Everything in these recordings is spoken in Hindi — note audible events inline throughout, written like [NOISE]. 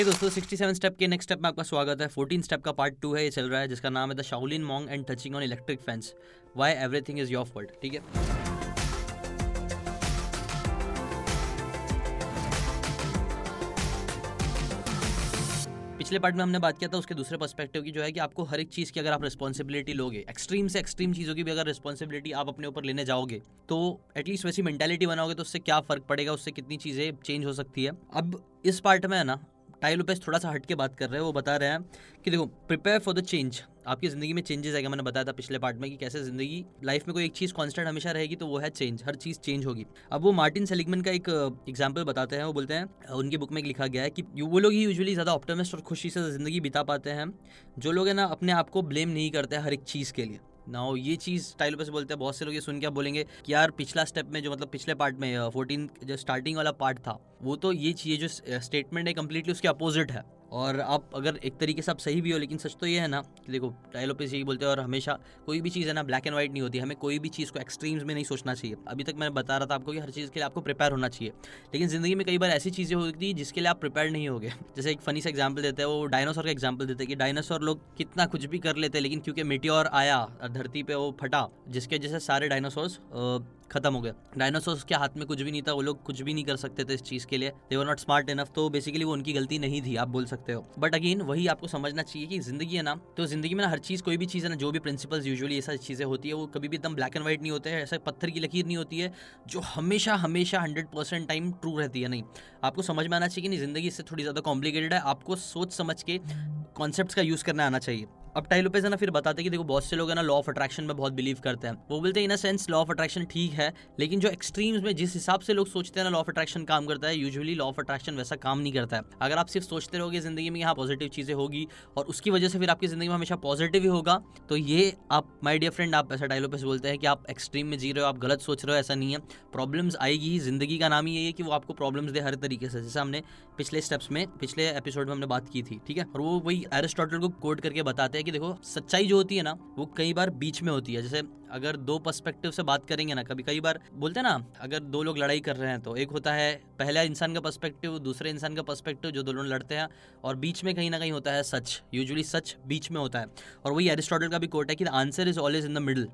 हे दोस्तों 67 स्टेप के नेक्स्ट स्टेप में आपका स्वागत है। 14 स्टेप का पार्ट टू है, ये चल रहा है, जिसका नाम है the Shaolin monk and touching on electric fence why everything is your fault ठीक है? पिछले पार्ट में हमने बात किया था, उसके दूसरे पर्सपेक्टिव की, जो है कि आपको हर एक चीज़ की अगर आप रिस्पॉन्सिबिलिटी लोगे एक्सट्रीम से एक्सट्रीम चीज़ों की भी अगर रिस्पॉन्सिबिलिटी आप अपने ऊपर लेने जाओगे तो एटलीस्ट वैसी मेंटेलिटी बनाओगे तो उससे क्या फ़र्क पड़ेगा, उससे कितनी चीज़ें चेंज हो सकती है। अब इस पार्ट में है ना टाई लोपेस थोड़ा सा हट के बात कर रहे हैं, वो बता रहे हैं कि देखो प्रिपेयर फॉर द चेंज आपकी ज़िंदगी में चेंजेस आएगा, मैंने बताया था पिछले पार्ट में कि कैसे ज़िंदगी लाइफ में कोई एक चीज़ कांस्टेंट हमेशा रहेगी तो वो है चेंज हर चीज़ चेंज होगी। अब वो मार्टिन सेलिगमन का एक एग्ज़ाम्पल बताते हैं, वो बोलते हैं उनकी बुक में लिखा गया है कि वो लोग ही यूजुअली ज़्यादा ऑप्टोमिस्ट और खुशी से ज़िंदगी बिता पाते हैं। जो लोग है ना, अपने आप को ब्लेम नहीं करते हर एक चीज़ के लिए। ना ये चीज़ टाइल पर से बोलते हैं, बहुत से लोग ये सुन के बोलेंगे कि यार पिछला स्टेप में जो मतलब पिछले पार्ट में फोर्टीन जो स्टार्टिंग वाला पार्ट था, वो तो ये चीज़ जो स्टेटमेंट है कम्प्लीटली उसके अपोजिट है। और आप अगर एक तरीके से आप सही भी हो, लेकिन सच तो ये है ना कि देखो डायलोपिस यही बोलते हैं और हमेशा कोई भी चीज़ है ना ब्लैक एंड व्हाइट नहीं होती। हमें कोई भी चीज़ को एक्सट्रीम्स में नहीं सोचना चाहिए। अभी तक मैंने बता रहा था आपको कि हर चीज़ के लिए आपको प्रिपेयर होना चाहिए। लेकिन ज़िंदगी में कई बार ऐसी चीज़ें होती है जिसके लिए आप प्रिपेयर नहीं होगे। [LAUGHS] जैसे एक फनी सा एग्ज़ाम्पल देते हैं, वो डायनासोर का एग्ज़ाम्पल देते हैं कि डायनासोर लोग कितना कुछ भी कर लेते हैं लेकिन क्योंकि मिट्योर आया, धरती पर वो फटा, जिसके वजह से सारे डायनासोर्स खत्म हो गया डायनासोर्स के हाथ में कुछ भी नहीं था, वो लोग कुछ भी नहीं कर सकते थे इस चीज़ के लिए। They were not smart enough तो बेसिकली वो उनकी गलती नहीं थी, आप बोल सकते हो। बट अगेन वही आपको समझना चाहिए कि ज़िंदगी है ना तो ज़िंदगी में ना हर चीज़ कोई भी चीज़ है ना, जो भी प्रिंसिपल्स यूजुअली ऐसा चीज़ें होती है, वो कभी भी एकदम ब्लैक एंड व्हाइट नहीं होते हैं, ऐसा पत्थर की लकीर नहीं होती है, जो हमेशा हमेशा हंड्रेड परसेंट टाइम ट्रू रहती है, नहीं। आपको समझ में आना चाहिए कि नहीं, ज़िंदगी इससे थोड़ी ज़्यादा कॉम्प्लिकेटेड है, आपको सोच समझ के कॉन्सेप्ट का यूज़ करना आना चाहिए। अब टाई लोपेज है ना फिर बताते कि देखो, बहुत से लोग है ना लॉ ऑफ़ अट्रैक्शन में बहुत बिलीव करते हैं। वो बोलते हैं in a sense law of attraction ठीक है, लेकिन जो एक्सट्रीम्स में जिस हिसाब से लोग सोचते हैं ना लॉ ऑफ़ अट्रैक्शन काम करता है यूजुअली लॉ ऑफ़ अट्रैक्शन वैसा काम नहीं करता है। अगर आप सिर्फ़ सोचते रहोगे ज़िंदगी में यहाँ पॉजिटिव चीज़ें होगी, और उसकी वजह से फिर आपकी ज़िंदगी में हमेशा पॉजिटिव ही होगा तो ये आप माई डियर फ्रेंड आप ऐसा डायलोपेस बोलते हैं कि आप एक्सट्रीम में जी रहे हो, आप गलत सोच रहे हो, ऐसा नहीं है। प्रॉब्लम्स आएगी ही, ज़िंदगी का नाम ही यही है कि वो आपको प्रॉब्लम्स दे हर तरीके से। जैसे हमने पिछले स्टेप्स में, पिछले एपिसोड में हमने बात की थी, ठीक है? और वो वही एरिस्टोटल को कोट करके बताते हैं कि देखो, सच्चाई सच्चाई जो होती है ना, वो कई बार बीच में होती है। जैसे अगर दो पर्सपेक्टिव से बात करेंगे ना कभी कई बार बोलते हैं ना, अगर दो लोग लड़ाई कर रहे हैं तो एक होता है पहला इंसान का पर्सपेक्टिव दूसरे इंसान का पर्सपेक्टिव जो दोनों लड़ते हैं, और बीच में कहीं ना कहीं होता है सच यूजुअली सच बीच में होता है। और वही एरिस्टोटल का भी कोट है कि the answer is always in the middle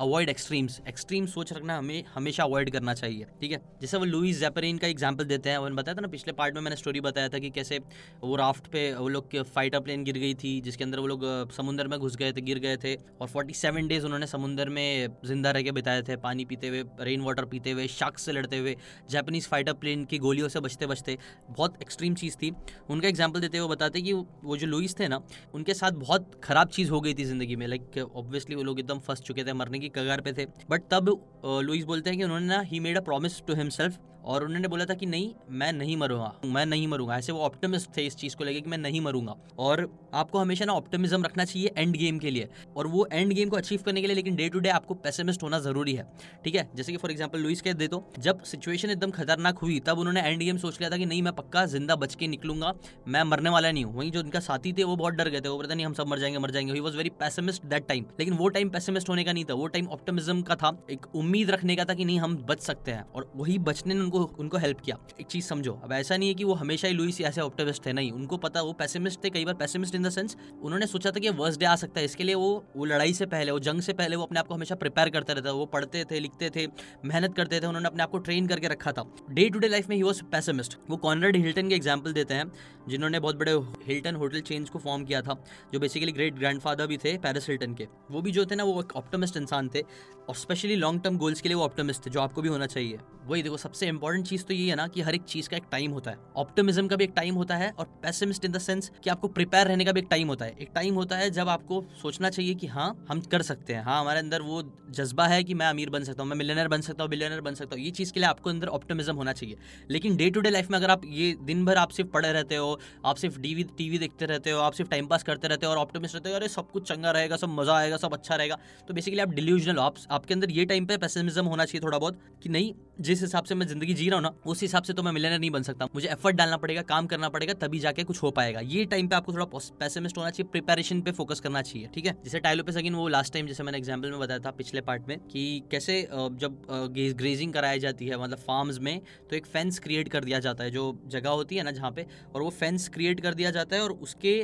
avoid extremes extreme सोच रखना हमें, हमेशा अवॉइड करना चाहिए, ठीक है? जैसे वो लुइस जैपरिन का एग्ज़ाम्पल देते हैं, उन्होंने बताया था ना, पिछले पार्ट में मैंने स्टोरी बताया था कि कैसे वो राफ्ट पे वो लोग फाइटर प्लेन गिर गई थी, जिसके अंदर वो लोग समुद्र में घुस गए थे, गिर गए थे, और फोर्टी सेवन डेज़ उन्होंने समुद्र में ज़िंदा रह के बिताए थे, पानी पीते हुए रेन वाटर पीते हुए शार्क से लड़ते हुए जैपनीज फाइटर प्लेन की गोलियों से बचते बचते, बहुत एक्सट्रीम चीज़ थी। उनका एग्ज़ाम्पल देते हुए बताते कि वो जो लुइस थे ना, उनके साथ बहुत ख़राब चीज़ हो गई थी ज़िंदगी में लाइक ऑब्वियसली वो लोग एकदम फंस चुके थे, मरने की कगार पे थे। बट तब लुइस बोलते हैं कि उन्होंने ना ही made a promise to himself और उन्होंने बोला था कि नहीं, मैं नहीं मरूँगा, मैं नहीं मरूँगा। ऐसे वो ऑप्टिमिस्ट थे इस चीज़ को लेकर कि मैं नहीं मरूँगा। और आपको हमेशा ना ऑप्टिमिज्म रखना चाहिए एंड गेम के लिए। और वो एंड गेम को अचीव करने के लिए, लेकिन डे टू डे आपको पेसिमिस्ट होना ज़रूरी है। ठीक है? जैसे कि फॉर एग्ज़ाम्पल लुइस कह दे तो जब सिचुएशन एकदम खतरनाक हुई, तब उन्होंने एंड गेम सोच लिया था कि नहीं, मैं पक्का ज़िंदा बच के निकलूँगा, मैं मरने वाला नहीं हूँ। वहीं जो उनका साथी थे, वो बहुत डर गए थे। वो पता नहीं, हम सब मर जाएँगे मर जाएँगे। He was very pessimist that time लेकिन वो टाइम पैसिमिस्ट होने का नहीं था। वो टाइम ऑप्टिमिज्म का था। एक उम्मीद रखने का था कि नहीं, हम बच सकते हैं। और वही बचने ने उनको उनको हेल्प किया। एक चीज़ समझो, अब ऐसा नहीं है कि वो हमेशा ही लुइस ऐसे ऑप्टिमिस्ट थे नहीं। उनको पता, वो पैसिमिस्ट थे कई बार पैसिमिस्ट इन द सेंस उन्होंने सोचा था कि वर्स्ट डे आ सकता है। इसके लिए वो वो लड़ाई से पहले, वो जंग से पहले वो अपने आप को हमेशा प्रिपेयर करते रहता वो पढ़ते थे, लिखते थे, मेहनत करते थे, उन्होंने अपने आप को ट्रेन करके रखा था। डे टू डे लाइफ में ही वॉज़ पैसिमिस्ट वो कॉनरेड हिल्टन के एग्ज़ाम्पल देते हैं, जिन्होंने बहुत बड़े हिल्टन होटल चेंज को फॉर्म किया था, जो बेसिकली ग्रेट ग्रैंडफादर भी थे पेरिस हिल्टन के। वो भी जो थे ना, वो एक ऑप्टमिस्ट इंसान थे, और स्पेशली लॉन्ग टर्म गोल्स के लिए वो ऑप्टमिस्ट थे, जो आपको भी होना चाहिए। वही देखो, सबसे इंपॉर्टेंट चीज़ तो ये है ना कि हर एक चीज़ का एक टाइम होता है। ऑप्टिमिज्म का भी एक टाइम होता है और पैसिमिस्ट इन द सेंस कि आपको प्रिपेयर रहने का भी एक टाइम होता है। एक टाइम होता है जब आपको सोचना चाहिए कि हाँ हम कर सकते हैं। हाँ हमारे अंदर वो जज्बा है कि मैं अमीर बन सकता हूँ, मैं मिलियनर बन सकता हूँ बिलियनर बन सकता हूँ। ये चीज़ के लिए आपको अंदर ऑप्टिमिज्म होना चाहिए। लेकिन डे टू डे लाइफ में अगर आप ये दिन भर आप सिर्फ़ पढ़े रहते हो, आप सिर्फ़ टीवी टीवी देखते रहते हो, आप सिर्फ़ टाइम पास करते रहते हो और ऑप्टिमिस्ट रहते हो, अरे सब कुछ चंगा रहेगा, सब मज़ा आएगा, सब अच्छा रहेगा तो बेसिकली आप डिल्यूजनल हो। आप, आपके अंदर ये टाइम पे पैसिमिज्म होना चाहिए थोड़ा बहुत कि नहीं, जिस हिसाब से मैं ज़िंदगी ज़िंदगी जी रहा हूँ ना, उस हिसाब से तो मैं मिलेनर नहीं बन सकता। मुझे एफर्ट डालना पड़ेगा, काम करना पड़ेगा, तभी जाके कुछ हो पाएगा। ये टाइम पे आपको थोड़ा पैसेमिस्ट होना चाहिए प्रिपेरेशन पे फोकस करना चाहिए, ठीक है? जैसे टाइलो पे सगिन वो लास्ट टाइम जैसे मैंने एग्ज़ाम्पल में बताया था पिछले पार्ट में, कि कैसे जब ग्रेजिंग कराई जाती है मतलब फार्म्स में तो एक फेंस क्रिएट कर दिया जाता है, जो जगह होती है ना जहाँ पे, और वो फेंस क्रिएट कर दिया जाता है, और उसके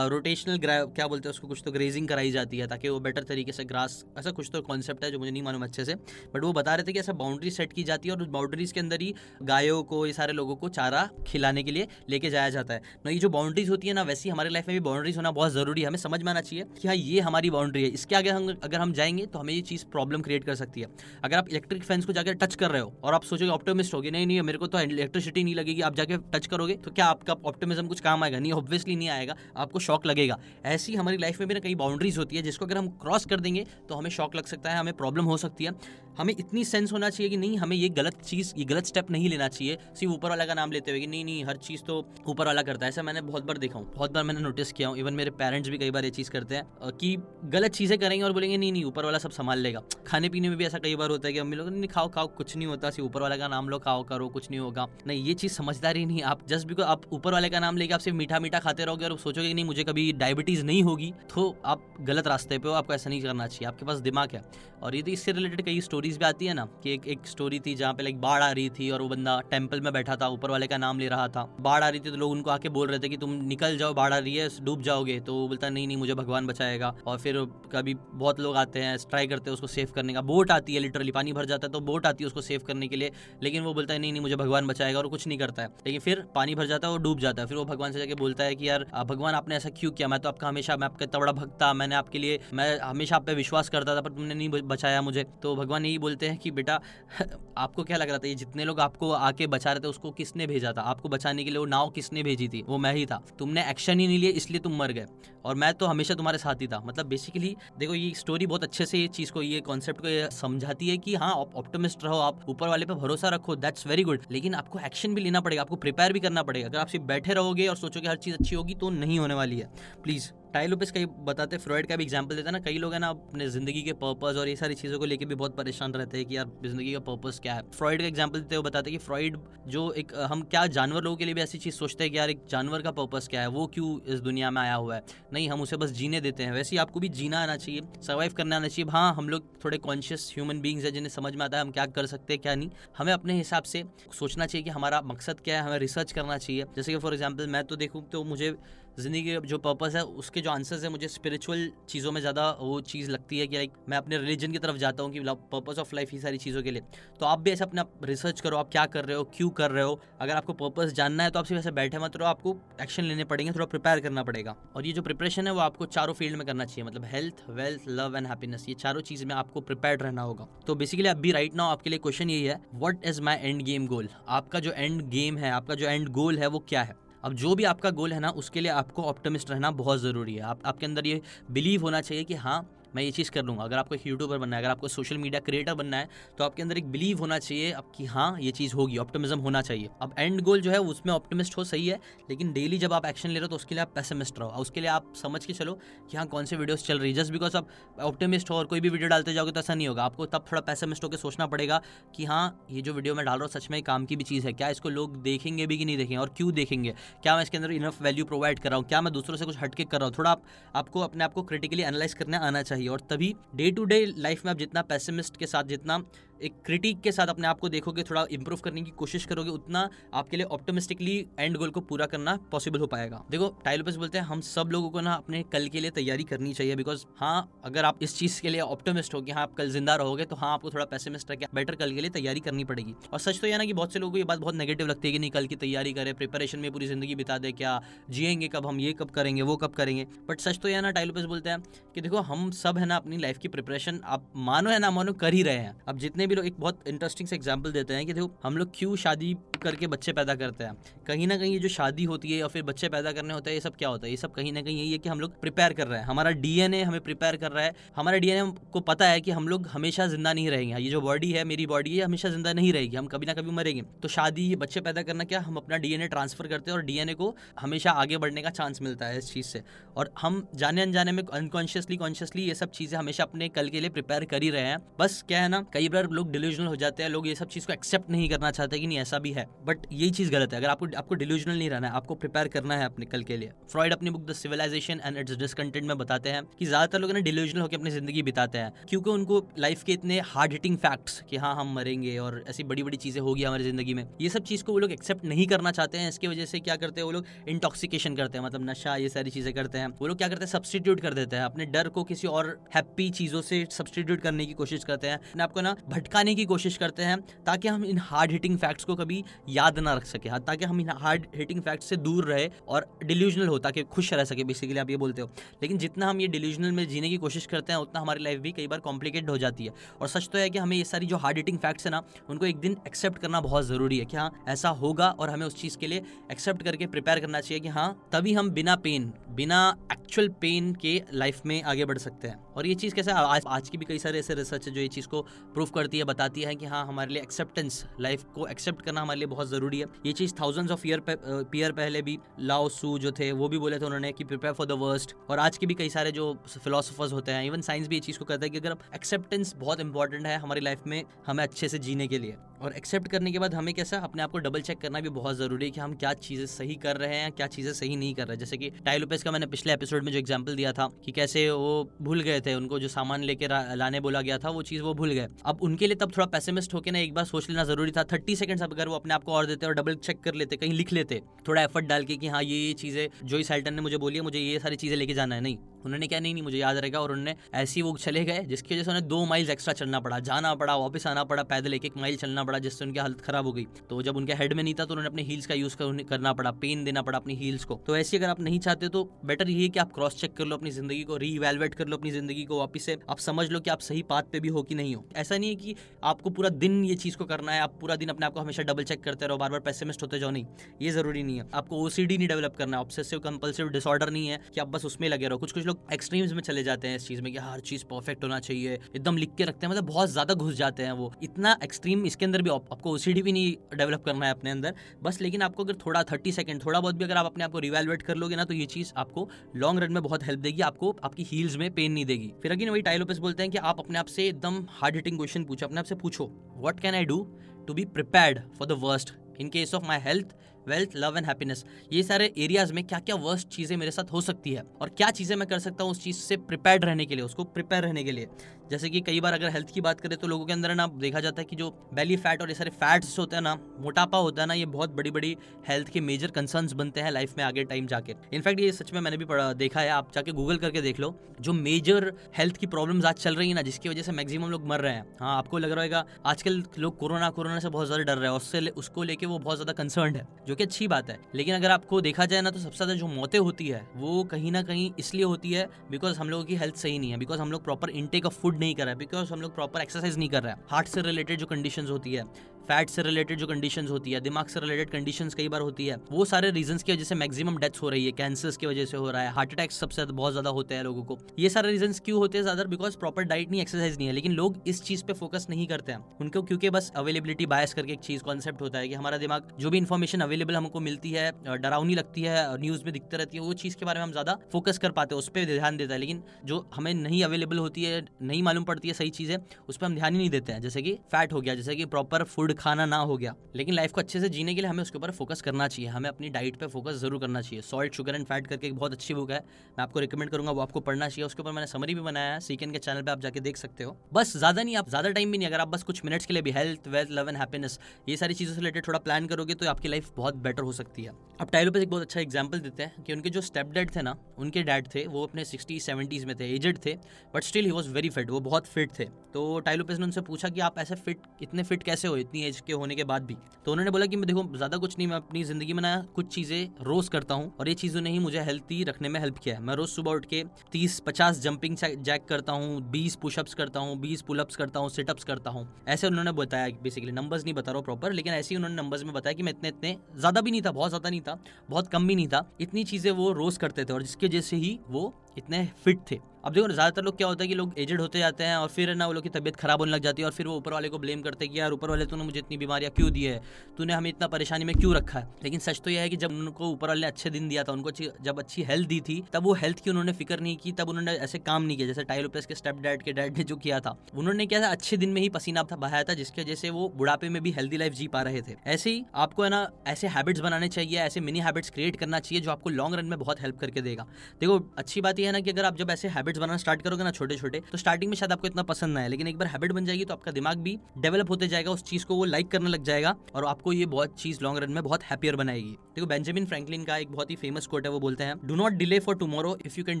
रोटेशनल क्या बोलते हैं उसको, कुछ तो ग्रेजिंग कराई जाती है, ताकि वो बेटर तरीके से ग्रास ऐसा कुछ तो कॉन्सेप्ट है जो मुझे नहीं मालूम अच्छे से बट वो बता रहे थे कि ऐसा बाउंड्री सेट की जाती है, और उस बाउंड्रीज के अंदर ही गायों को, ये सारे लोगों को चारा खिलाने के लिए लेके जाया जाता है। ना ये जो बाउंड्रीज होती है ना, वैसी हमारे लाइफ में भी बाउंड्रीज होना बहुत ज़रूरी है, हमें समझ में आना चाहिए कि हाँ ये हमारी बाउंड्री है। इसके आगे हम, अगर हम जाएँगे तो हमें ये चीज़ प्रॉब्लम क्रिएट कर सकती है। अगर आप इलेक्ट्रिक फैंस को जाकर टच कर रहे हो और आप सोचोगे ऑप्टोमिस्ट होगी, नहीं नहीं, मेरे को तो इलेक्ट्रिसिटी नहीं लगेगी, आप जाके टच करोगे तो क्या आपका ऑप्टोमिज्म कुछ काम आएगा? नहीं ऑब्वियसली नहीं आएगा, आपको शॉक लगेगा। ऐसी हमारी लाइफ में भी ना कई बाउंड्रीज होती है, जिसको अगर हम क्रॉस कर देंगे तो हमें शॉक लग सकता है, हमें प्रॉब्लम हो सकती है। हमें इतनी सेंस होना चाहिए कि नहीं, हमें ये गलत चीज़ ये गलत स्टेप नहीं लेना चाहिए। सिर्फ़ ऊपर वाला का नाम लेते हुए कि नहीं नहीं, हर चीज़ तो ऊपर वाला करता है। ऐसा मैंने बहुत बार देखा हूँ। बहुत बार मैंने नोटिस किया हूँ। इवन मेरे पेरेंट्स भी कई बार ये चीज़ करते हैं कि गलत चीज़ें करेंगे और बोलेंगे, नहीं नहीं, ऊपर वाला सब संभाल लेगा। खाने पीने में भी ऐसा कई बार होता है कि अम्मी लोग, नहीं, खाओ खाओ, कुछ नहीं होता। सिर्फ़ ऊपर वाला का नाम लो, खाओ, करो, कुछ नहीं होगा। नहीं, ये चीज़ समझदारी नहीं आप जस्ट बिकॉज़ आप ऊपर वाले का नाम लेके आप सिर्फ़ मीठा मीठा खाते रहोगे और सोचोगे नहीं, मुझे कभी डायबिटीज़ नहीं होगी तो आप गलत रास्ते पे हो। आपको ऐसा नहीं करना चाहिए। आपके पास दिमाग है। और ये तो इससे रिलेटेड कई स्टोरीज भी आती है ना, कि एक एक स्टोरी थी जहाँ पे लाइक बाढ़ आ रही थी और वो बंदा टेंपल में बैठा था, ऊपर वाले का नाम ले रहा था। बाढ़ आ रही थी तो लोग उनको आके बोल रहे थे कि तुम निकल जाओ, बाढ़ आ रही है, डूब जाओगे। तो वो बोलता, नहीं नहीं, मुझे भगवान बचाएगा। और फिर कभी बहुत लोग आते हैं ट्राई करते हैं उसको सेव करने का। बोट आती है लिटरली पानी भर जाता है तो बोट आती है उसको सेव करने के लिए। लेकिन वो बोलता है, नहीं नहीं, मुझे भगवान बचाएगा और कुछ नहीं करता है। लेकिन फिर पानी भर जाता है वो डूब जाता है। फिर वो भगवान से जाके बोलता है कि, यार भगवान, आपने ऐसा क्यों किया? मैं तो आपका हमेशा, मैं आपका इतना बड़ा भक्त था, मैंने आपके लिए, मैं हमेशा आप पे विश्वास करता था, पर तुमने नहीं बचाया मुझे। तो भगवान यही बोलते हैं कि, बेटा, [LAUGHS] आपको क्या लग रहा था? ये जितने लोग आपको आके बचा रहे थे, उसको किसने भेजा था? आपको बचाने के लिए वो नाव किसने भेजी थी? वो मैं ही था। तुमने एक्शन ही नहीं लिया, इसलिए तुम मर गए। और मैं तो हमेशा तुम्हारे साथ ही था। मतलब बेसिकली देखो, ये स्टोरी बहुत अच्छे से ये चीज़ को, ये कॉन्सेप्ट को समझाती है कि हाँ ऑप्टोमिस्ट रहो आप। ऊपर वाले पे भरोसा रखो। दैट्स वेरी गुड लेकिन आपको एक्शन भी लेना पड़ेगा, आपको प्रिपेयर भी करना पड़ेगा। अगर आप सिर्फ़ बैठे रहोगे और सोचोगे हर चीज़ अच्छी होगी तो नहीं होने वाली है। प्लीज़ टाई लोपेस कई बताते फ्रॉइड का भी एग्ज़ाम्पल देता है ना, कई लोग है ना अपने ज़िंदगी के पर्पज़ और ये सारी चीज़ों को लेकर भी बहुत परेशान रहते हैं कि यार ज़िंदगी का पर्पज़ क्या है। फ्रॉइड का एग्ज़ाम्पल देते हुए बताते हैं कि फ्रॉइड जो एक, हम क्या जानवर लोगों के लिए भी ऐसी चीज़ सोचते हैं कि यार एक जानवर का पर्पज़ क्या है, वो क्यों इस दुनिया में आया हुआ है? नहीं, हम उसे बस जीने देते हैं। वैसे ही आपको भी जीना आना चाहिए सर्वाइव करना आना चाहिए। हाँ हम लोग थोड़े कॉन्शियस ह्यूमन बींग्स है जिन्हें समझ में आता है हम क्या कर सकते हैं, क्या नहीं। हमें अपने हिसाब से सोचना चाहिए कि हमारा मकसद क्या है, हमें रिसर्च करना चाहिए। जैसे कि फॉर एग्ज़ाम्पल मैं तो देखूँ तो मुझे ज़िंदगी के जो पर्पज़ है, उसके जो आंसर्स है, मुझे स्पिरिचुअल चीज़ों में ज़्यादा वो चीज़ लगती है कि लाइक मैं अपने रिलीजन की तरफ़ जाता हूँ कि पर्पज़ ऑफ़ लाइफ ही सारी चीज़ों के लिए। तो आप भी ऐसे अपना रिसर्च करो, आप क्या कर रहे हो, क्यों कर रहे हो। अगर आपको पर्पज़ जानना है तो आप सिर्फ़ ऐसे बैठे मत रहो, आपको एक्शन लेने पड़ेंगे, थोड़ा प्रिपेयर करना पड़ेगा। और ये जो प्रिपरेशन है, वो आपको चारों फ़ील्ड में करना चाहिए मतलब health wealth love and happiness ये चारों चीज़ में आपको प्रिपेयर रहना होगा। तो बेसिकली अभी राइट नाउ आपके लिए क्वेश्चन यही है what is my end game goal आपका जो एंड गेम है, आपका जो एंड गोल है, वो क्या है? अब जो भी आपका गोल है ना, उसके लिए आपको ऑप्टमिस्ट रहना बहुत ज़रूरी है। आप, आपके अंदर ये बिलीव होना चाहिए कि हाँ मैं ये चीज़ कर लूँगा। अगर आपको एक यूट्यूबर बनना है अगर आपको सोशल मीडिया क्रिएटर बनना है तो आपके अंदर एक बिलीव होना चाहिए अब कि हाँ ये चीज़ होगी ऑप्टिमिज्म होना चाहिए। अब एंड गोल जो है उसमें ऑप्टिमिस्ट हो सही है लेकिन डेली जब आप एक्शन ले रहे हो तो उसके लिए आप पैसेमिस्ट रहो। उसके लिए आप समझ के चलो कि हाँ कौन से वीडियोस चल रही है। जस्ट बिकॉज़ आप ऑप्टिमिस्ट हो और कोई भी वीडियो डालते जाओगे तो ऐसा नहीं होगा। आपको तब थोड़ा पैसेमिस्ट होकर सोचना पड़ेगा कि हाँ ये जो वीडियो मैं डाल रहा हूँ सच में काम की भी चीज़ है। क्या इसको लोग देखेंगे भी कि नहीं देखेंगे और क्यों देखेंगे? क्या मैं इसके अंदर इनफ वैल्यू प्रोवाइड कर रहा हूँ? क्या मैं दूसरों से कुछ हटके कर रहा हूँ? थोड़ा आप, आपको अपने आप को क्रिटिकली एनालाइज करने आना चाहिए। और तभी डे टू डे लाइफ में आप जितना पैसेमिस्ट के साथ जितना एक क्रिटिक के साथ अपने आप को देखोगे, थोड़ा इंप्रूव करने की कोशिश करोगे, उतना आपके लिए ऑप्टोमिस्टिकली एंड गोल को पूरा करना पॉसिबल हो पाएगा। देखो टाइलोपस बोलते हैं, हम सब लोगों को ना अपने कल के लिए तैयारी करनी चाहिए बिकॉज़ हाँ अगर आप इस चीज़ के लिए ऑप्टोमिस्ट हो कि हाँ आप कल ज़िंदा रहोगे तो हाँ आपको थोड़ा पैसेमिस्ट रह बेटर कल के लिए तैयारी करनी पड़ेगी। और सच तो यह ना कि बहुत से लोगों को ये बात बहुत नेगेटिव लगती है कि नहीं, कल की तैयारी करें प्रिपरेशन में पूरी ज़िंदगी बिता दे क्या जियेंगे कब हम, ये कब करेंगे, वो कब करेंगे? बट सच तो यह ना टाइलोपस बोलते हैं कि देखो, हम सब है ना अपनी लाइफ की प्रिपरेशन आप मानो है ना मानो कर ही रहे हैं। अब जितने भी लोग एक बहुत इंटरेस्टिंग से एग्ज़ाम्पल देते हैं कि देखो, हम लोग क्यों शादी करके बच्चे पैदा करते हैं? कहीं ना कहीं ये जो शादी होती है या फिर बच्चे पैदा करने होते हैं, ये सब क्या होता है? ये सब कहीं ना कहीं यही है कि हम लोग प्रिपेयर कर रहे हैं। हमारा डीएनए हमें प्रिपेयर कर रहा है। हमारा डीएनए को पता है कि हम लोग हमेशा ज़िंदा नहीं रहेंगे। ये जो बॉडी है, मेरी बॉडी है हमेशा ज़िंदा नहीं रहेगी। हम कभी ना कभी मरेंगे। तो शादी बच्चे पैदा करना क्या? हम अपना डीएनए ट्रांसफ़र करते हैं और डीएनए को हमेशा आगे बढ़ने का चांस मिलता है इस चीज़ से। और हम जाने अनजाने में अनकॉन्शियसली कॉन्शियसली ये सब चीज़ें हमेशा अपने कल के लिए प्रिपेयर कर ही रहे हैं। बस क्या है ना, कई बार लोग डिल्यूजनल हो जाते हैं, लोग ये सब चीज़ को एक्सेप्ट नहीं करना चाहते कि नहीं, ऐसा भी है। बट यही चीज़ गलत है। अगर आपको आपको डिल्यूजनल नहीं रहना है, आपको प्रिपेयर करना है अपने कल के लिए। फ्रॉइड अपनी book the civilization and its discontent में बताते हैं कि ज़्यादातर लोग ना डिल्यूजनल होकर अपनी ज़िंदगी बिताते हैं। क्योंकि उनको लाइफ के इतने हार्ड हिटिंग फैक्ट्स कि हाँ हम मरेंगे और ऐसी बड़ी बड़ी चीज़ें होगी हमारी ज़िंदगी में। ये सब चीज़ को वो लोग एक्सेप्ट नहीं करना चाहते हैं। इसकी वजह से क्या करते हैं वो लोग? इंटॉक्सिकेशन करते हैं। मतलब नशा, ये सारी चीज़ें करते हैं। वो लोग क्या करते हैं? सब्सटीट्यूट कर देते हैं। अपने डर को किसी और हैप्पी चीज़ों से सब्सटीट्यूट करने की कोशिश करते हैं। आपको ना भटकाने की कोशिश करते हैं ताकि हम इन हार्ड हिटिंग फैक्ट्स को कभी याद ना रख सके। हाँ, ताकि हम इन हार्ड हिटिंग फैक्ट्स से दूर रहे और डिल्यूजनल हो ताकि खुश रह सके बेसिकली आप ये बोलते हो। लेकिन जितना हम ये डिल्यूजनल में जीने की कोशिश करते हैं उतना हमारी लाइफ भी कई बार कॉम्प्लिकेटेड हो जाती है। और सच तो है कि हमें ये सारी जो हार्ड हिटिंग फैक्ट्स है ना उनको एक दिन एक्सेप्ट करना बहुत ज़रूरी है कि हाँ ऐसा होगा और हमें उस चीज़ के लिए एक्सेप्ट करके प्रिपेयर करना चाहिए कि हाँ तभी हम बिना पेन बिना एक्चुअल पेन के लाइफ में आगे बढ़ सकते हैं। और ये चीज़ कैसे, आज आज की भी कई सारे ऐसे रिसर्च है जो ये चीज़ को प्रूव करती है, बताती है कि हाँ हमारे लिए एक्सेप्टेंस लाइफ को एक्सेप्ट करना हमारे लिए बहुत ज़रूरी है। ये चीज़ थाउजेंड्स ऑफ़ ईयर पीयर पहले भी लाओ सू जो थे, वो भी बोले थे उन्होंने कि प्रिपेयर फॉर द वर्स्ट और आज के भी कई सारे जो फिलोसफर्स होते हैं इवन साइंस भी ये चीज़ को कहता है कि अगर एक्सेप्टेंस बहुत इंपॉर्टेंट है हमारी लाइफ में हमें अच्छे से जीने के लिए और एक्सेप्ट करने के बाद हमें कैसा, अपने आप को डबल चेक करना भी बहुत ज़रूरी है कि हम क्या चीज़ें सही कर रहे हैं, क्या चीज़ें सही नहीं कर रहे हैं। जैसे कि टाइलोपेस का मैंने पिछले एपिसोड में जो एग्ज़ाम्पल दिया था कि कैसे वो भूल गए थे, उनको जो सामान लेके लाने बोला गया था, वो चीज़ वो भूल गए। अब उनके लिए तब थोड़ा पैसेमिस्ट होकर ना एक बार सोच लेना ज़रूरी था। थर्टी सेकंड्स अगर वो अपने आप को और देते और डबल चेक कर लेते, कहीं लिख लेते, थोड़ा एफर्ट डाल के कि हाँ ये ये चीज़ें जो इस ने मुझे बोली है, मुझे ये सारी चीज़ें लेके जाना है, नहीं। उन्होंने क्या नहीं नहीं, मुझे याद रहेगा। और उन्होंने ऐसी वो चले गए, जिसकी वजह से उन्हें दो माइल्स एक्स्ट्रा चलना पड़ा, जाना पड़ा, वापस आना पड़ा, पैदल एक एक माइल चलना पड़ा, जिससे उनकी हालत खराब हो गई। तो जब उनके हेड में नहीं था तो उन्होंने अपने हील्स का यूज़ करना पड़ा पेन देना पड़ा अपनी हील्स को। तो ऐसे अगर आप नहीं चाहते तो बेटर ये कि आप क्रॉस चेक कर लो अपनी ज़िंदगी को रीवैल्युएट कर लो अपनी ज़िंदगी को, वापिस से आप समझ लो कि आप सही पाथ पे भी हो कि नहीं हो। ऐसा नहीं है कि आपको पूरा दिन ये चीज़ को करना है, आप पूरा दिन अपने आप को हमेशा डबल चेक करते रहो बार बार पेसिमिस्ट होते जाओ, नहीं। ये ज़रूरी नहीं है। आपको ओसीडी नहीं डेवलप करना है ऑब्सेसिव कंपल्सिव डिसऑर्डर नहीं है कि आप बस उसमें लगे रहो। कुछ कुछ लोग एक्सट्रीम्स में चले जाते हैं इस चीज़ में कि हर चीज़ परफेक्ट होना चाहिए। एकदम लिख के रखते हैं मतलब बहुत ज़्यादा घुस जाते हैं वो। इतना एक्सट्रीम इसके अंदर भी आपको ओसीडी भी नहीं डेवलप करना है अपने अंदर। बस लेकिन आपको अगर थोड़ा थर्टी सेकंड थोड़ा बहुत भी अगर आप अपने आप को रिवेलुएट कर लोगे ना तो ये चीज़ आपको लॉन्ग रन में बहुत हेल्प देगी, आपको आपकी हील्स में पेन नहीं देगी। फिर अगेन वही टाइलोपेस बोलते हैं कि आप अपने आप से एकदम हार्ड हिटिंग क्वेश्चन पूछो, अपने आप से पूछो what can I do to be prepared for the worst in case of my health wealth love and happiness ये सारे एरियाज़ में क्या क्या वर्स्ट चीज़ें मेरे साथ हो सकती है और क्या चीज़ें मैं कर सकता हूँ उस चीज़ से प्रिपेयर रहने के लिए, उसको प्रिपेयर रहने के लिए। जैसे कि कई बार अगर हेल्थ की बात करें तो लोगों के अंदर ना देखा जाता है कि जो बेली फैट और ये सारे फैट्स होते हैं ना, मोटापा होता है ना, ये बहुत बड़ी बड़ी हेल्थ के मेजर कंसर्न्स बनते हैं लाइफ में आगे टाइम जाके। इनफैक्ट ये सच में मैंने भी पढ़ा, देखा है, आप जाके गूगल करके देख लो, जो मेजर हेल्थ की प्रॉब्लम्स आज चल रही है ना, जिसकी वजह से मैक्सिमम लोग मर रहे हैं। हाँ आपको लग रहा होगा, आजकल लोग कोरोना कोरोना से बहुत ज़्यादा डर रहे हैं, उससे उसको लेके वो बहुत ज़्यादा कंसर्न है, जो कि अच्छी बात है। लेकिन अगर आपको देखा जाए ना तो सबसे ज़्यादा जो मौतें होती है, वो कहीं ना कहीं इसलिए होती है बिकॉज़ हम लोगों की हेल्थ सही नहीं है बिकॉज़ हम लोग प्रॉपर इंटेक ऑफ़ फ़ूड नहीं कर रहा है बिकॉज़ हम लोग प्रॉपर एक्सरसाइज नहीं कर रहे हैं। हार्ट से रिलेटेड जो कंडीशन होती है फैट से रिलेटेड जो कंडीशंस होती है, दिमाग से रिलेटेड कंडीशंस कई बार होती है, वो सारे रीजन की वजह से मैक्सिमम डेथ्स हो रही है कैंसर्स की वजह से हो रहा है हार्ट अटैक सबसे बहुत ज़्यादा होते हैं लोगों को। ये सारे रीजन क्यों होते हैं ज़्यादा बिकॉज़ प्रॉपर डाइट नहीं एक्सरसाइज नहीं है, लेकिन लोग इस चीज़ पे फोकस नहीं करते हैं। उनको क्योंकि बस अवेलेबिलिटी बायस करके एक चीज़ कॉन्सेप्ट होता है कि हमारा दिमाग, जो भी इन्फॉर्मेशन अवेलेबल हमको मिलती है डरावनी लगती है न्यूज़ में दिखती रहती है, वो चीज़ के बारे में हम ज़्यादा फोकस कर पाते हैं, उस पर ध्यान देता है। लेकिन जो हमें नहीं अवेलेबल होती है, नहीं मालूम पड़ती है सही चीज़ें, उस पर हम ध्यान ही नहीं देते हैं। जैसे कि फैट हो गया, जैसे कि प्रॉपर फ़ूड खाना ना हो गया। लेकिन लाइफ को अच्छे से जीने के लिए हमें उसके ऊपर फोकस करना चाहिए। हमें अपनी डाइट पर फोकस ज़रूर करना चाहिए। सॉल्ट शुगर एंड फैट करके एक बहुत अच्छी बुक है। मैं आपको रिकमेंड करूँगा, वो आपको पढ़ना चाहिए। उसके ऊपर मैंने समरी भी बनाया है। सीकेंड के चैनल पर आप जाके देख सकते हो। बस, ज़्यादा नहीं, आप ज़्यादा टाइम भी नहीं, अगर आप बस कुछ मिनट्स के लिए भी health wealth love and happiness ये सारी चीज़ों से रिलेटेड थोड़ा प्लान करोगे तो आपकी लाइफ बहुत बेटर हो सकती है। अब टाइलो पे एक बहुत अच्छा एग्ज़ाम्पल देते हैं कि उनके जो स्टेप डैड थे ना, उनके डैड थे, वो अपने सिक्सटी सेवेंटीज में थे एजेड थे but still he was very fit वो बहुत फिट थे। तो टाइलोपेस ने उनसे पूछा कि आप ऐसे फिट इतने फिट कैसे हो? इतनी एज के होने के बाद भी। तो उन्होंने बोला कि मैं देखो, ज़्यादा कुछ नहीं, मैं अपनी ज़िंदगी में ना कुछ चीज़ें रोज़ करता हूँ और ये चीज़ों ने ही मुझे हेल्थी रखने में हेल्प किया है। मैं रोज़ सुबह उठ के तीस पचास जंपिंग जैक करता हूँ, बीस पुशअप्स करता हूँ, बीस पुलअप्स करता हूँ सिटअप्स करता हूँ। ऐसे उन्होंने बताया बेसिकली नंबर्स नहीं बता रहा हूँ प्रॉपर लेकिन ऐसे ही उन्होंने नंबर्स में बताया कि मैं इतने इतने ज़्यादा भी नहीं था, बहुत ज़्यादा नहीं था, बहुत कम भी नहीं था। इतनी चीज़ें वो रोज़ करते थे और जिसकी वजह से ही वो इतने फिट थे। अब देखो ज़्यादातर लोग क्या होता है कि लोग एजेड होते जाते हैं और फिर ना वो लोग की तबियत खराब होने लग जाती है और फिर वो ऊपर वाले को ब्लेम करते हैं कि यार, ऊपर वाले तूने मुझे इतनी बीमारियाँ क्यों दी है? तूने हमें इतना परेशानी में क्यों रखा है? लेकिन सच तो यह है कि जब उनको ऊपर वाले ने अच्छे दिन दिया था, उनको जब अच्छी हेल्थ दी थी, तब वो हेल्थ की उन्होंने फ़िक्र नहीं की, तब उन्होंने ऐसे काम नहीं किया। जैसे टाइलोपेस के स्टेप डैड के डैड ने जो किया था, उन्होंने क्या था, अच्छे दिन में ही पसीना था, बहाया था, जिसकी वजह से वो बुढ़ापे में भी हेल्दी लाइफ जी पा रहे थे। ऐसे ही आपको है ना, ऐसे हैबिट्स बनाने चाहिए, ऐसे मिनी हैबिट्स क्रिएट करना चाहिए, जो आपको लॉन्ग रन में बहुत हेल्प करके देगा। देखो, अच्छी बात यह है ना कि अगर आप जब ऐसे हैबिट्स बनाना स्टार्ट करोगे ना छोटे छोटे तो स्टार्टिंग में शायद आपको इतना पसंद ना है लेकिन एक बार हैबिट बन जाएगी तो आपका दिमाग भी डेवलप होते जाएगा, उस चीज़ को वो लाइक करने लग जाएगा और आपको ये बहुत चीज़ लॉन्ग रन में बहुत हैप्पियर बनाएगी। देखो बेंजामिन फ्रैंकलिन का एक बहुत ही फ़ेमस कोट है, वो बोलते हैं do not delay for tomorrow if you can